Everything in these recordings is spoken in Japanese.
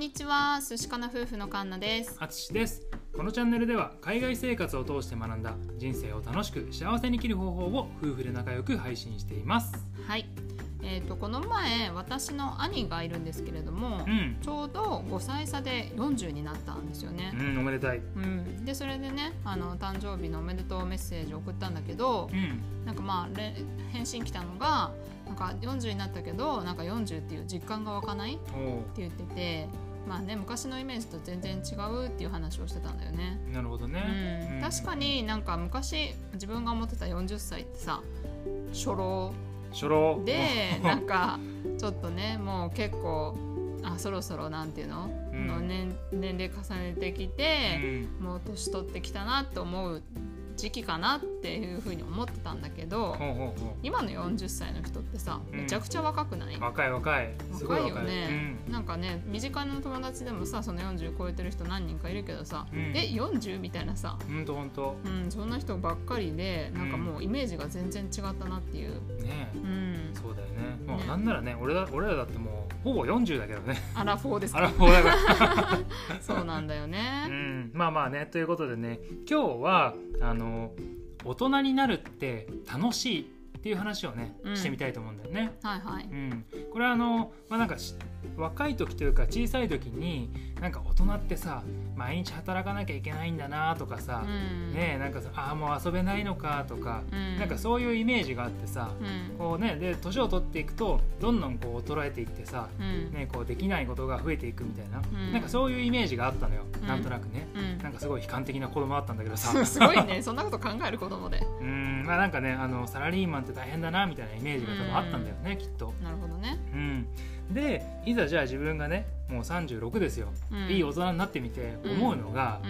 んにちは寿司かな夫婦のカンナです。あつしです。このチャンネルでは海外生活を通して学んだ人生を楽しく幸せに生きる方法を夫婦で仲良く配信しています。はい。えーと、この前私の兄がいるんですけれども、うん、ちょうど5歳差で40になったんですよね。うん、おめでたい、うん、でそれでねあの誕生日のおめでとうメッセージを送ったんだけど、うん、なんかまあ返信来たのがなんか40になったけどなんか40っていう実感が湧かないって言ってて。まあね昔のイメージと全然違うっていう話をしてたんだよね。なるほどね、うん、確かになんか昔自分が思ってた40歳ってさ初老。初老。で なんかちょっとねもう結構あそろそろなんていうの,、うん、の年年齢重ねてきて、うん、もう年取ってきたなって思う時期かなっていうふうに思ってたんだけど、今の40歳の人ってさめちゃくちゃ若くない、若い若い。若いよね、うん、なんかね身近な友達でもさその40超えてる人何人かいるけどさ、うん、え40みたいなさ。ほんとほんと、うん、そんな人ばっかりでなんかもうイメージが全然違ったなっていう、ね、うん、そうだよね。もうね。なんならね俺だ俺らだってもうほぼ40だけどね。アラフォーですか。アラフォーだから そうなんだよね、うん、まあまあねということでね今日はあの大人になるって楽しいっていう話をね、うん、してみたいと思うんだよね。はいはい。うん、これはあのまあなんか若い時というか小さい時になんか大人ってさ毎日働かなきゃいけないんだなとかさ、うん、ねなんかああもう遊べないのかとか、うん、なんかそういうイメージがあってさ、うん、こうねで年を取っていくとどんどんこう衰えていってさ、ねこうできないことが増えていくみたいな、うん、なんかそういうイメージがあったのよ、うん、なんとなくね、なんかすごい悲観的な子供だったんだけどさ。すごいね。そんなこと考える子供で。うん。まあなんかねあのサラリーマンって大変だなみたいなイメージが多分あったんだよね、きっと。なるほどね。うん。でいざじゃあ自分がねもう36ですよ、うん、いい大人になってみて思うのが、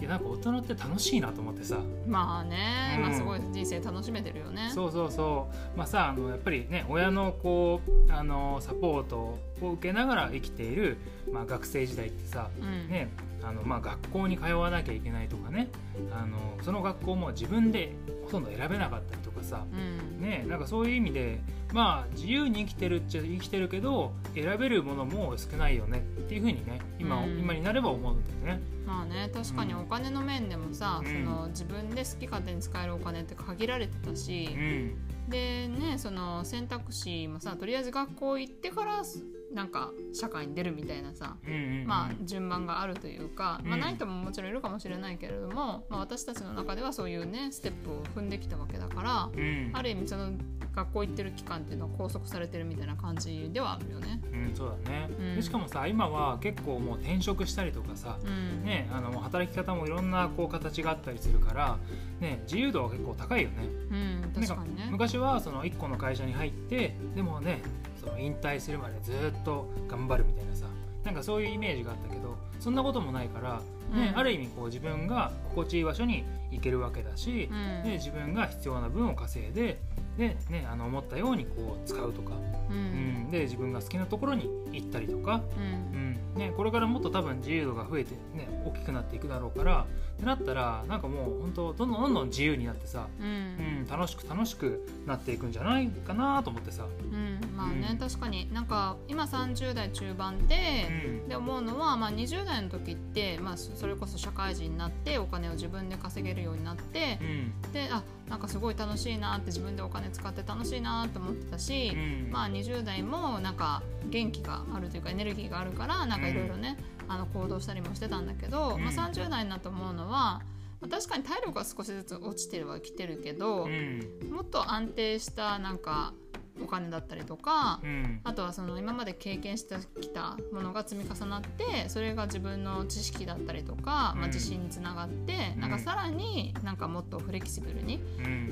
いやなんか大人って楽しいなと思ってさ。まあね、うん、まあすごい人生楽しめてるよね。そうそうそう。まあさあのやっぱりね親のこうあのサポートを受けながら生きている、まあ、学生時代ってさ、うん、ねあのまあ学校に通わなきゃいけないとかね。あのその学校も自分でほとんど選べなかったりとかさ、うん、ねなんかそういう意味でまあ自由に生きてるっちゃ生きてるけど選べるものも少ないよね。っていうふうにね今うん、今になれば思うんだよね。まあね確かにお金の面でもさ、うん、その自分で好き勝手に使えるお金って限られてたし、うん、でねその選択肢もさとりあえず学校行ってからなんか社会に出るみたいなさ、まあ順番があるというか、まあ、ない人ももちろんいるかもしれないけれども、まあ、私たちの中ではそういうねステップを踏んできたわけだから、うん、ある意味その学校行ってる期間っていうのは拘束されてるみたいな感じではあるよね。うん、そうだね、うん、しかもさ今は結構もう転職したりとかさ、うん、ね、あの働き方もいろんなこう形があったりするから、ね、自由度は結構高いよね。うん、確かにね。昔はその1個の会社に入ってでもねその引退するまでずっと頑張るみたいなさなんかそういうイメージがあったけどそんなこともないから、ね、うん、ある意味こう自分が心地いい場所に行けるわけだし、うん、で自分が必要な分を稼いでで、ね、あの思ったようにこう使うとか、うん、うん、で自分が好きなところに行ったりとか、うん。ね、これからもっと多分自由度が増えて、ね、大きくなっていくだろうからってなったらなんかもう本当どんどんどんどん自由になってさ、うん。楽しく楽しくなっていくんじゃないかなと思ってさ。うんまあね、確かに。なんか今30代中盤で,、で思うのは、まあ、20代の時って、まあ、それこそ社会人になってお金を自分で稼げるようになって、であなんかすごい楽しいなって自分でお金使って楽しいなと思ってたし、うん、まあ20代もなんか元気があるというかエネルギーがあるからなんかいろいろね、うん、あの行動したりもしてたんだけど、うん、まあ、30代になって思うのは確かに体力は少しずつ落ちてるは来てるけど、もっと安定したなんかお金だったりとか、うん、あとはその今まで経験してきたものが積み重なってそれが自分の知識だったりとか、まあ、自信につながって、うん、なんかさらになんかもっとフレキシブルに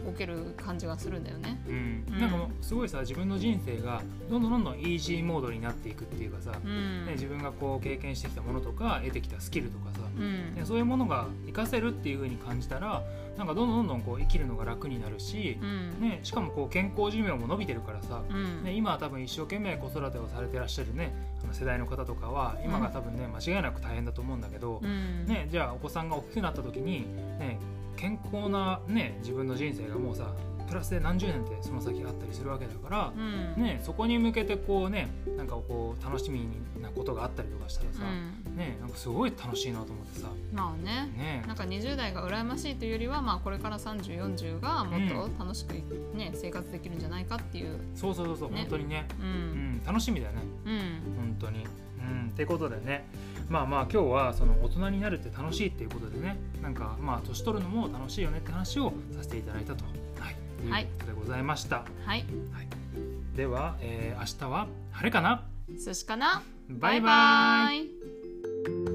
動ける感じがするんだよね。うん、なんかすごいさ自分の人生がどんどんどんどんイージーモードになっていくっていうかさ、ね、自分がこう経験してきたものとか得てきたスキルとかさ、ね、そういうものが活かせるっていうふうに感じたらなんかどんどんどんどんこう生きるのが楽になるし、ね、しかもこう健康寿命も伸びてるからさ、ね、今は多分一生懸命子育てをされてらっしゃるねあの世代の方とかは今が多分ね、間違いなく大変だと思うんだけど、ね、じゃあお子さんが大きくなった時に、ね、健康な、ね、自分の人生がもうさプラスで何十年ってその先あったりするわけだから、うん。ね、そこに向けてこうねなんかこう楽しみなことがあったりとかしたらさ、うん。ね、なんかすごい楽しいなと思ってさ、まあね。ね。なんか20代が羨ましいというよりは、まあ、これから3040がもっと楽しく、ね生活できるんじゃないかっていう、そうそうそうそう、ね。本当にね、ううんん、楽しみだよね。うん。本当に。うん、ってことでねまあまあ今日はその大人になるって楽しいっていうことでねなんかまあ年取るのも楽しいよねって話をさせていただいたと、はい、はい。いうことでございました。はい。では、えー明日は晴れかな？寿司かな？バイバイ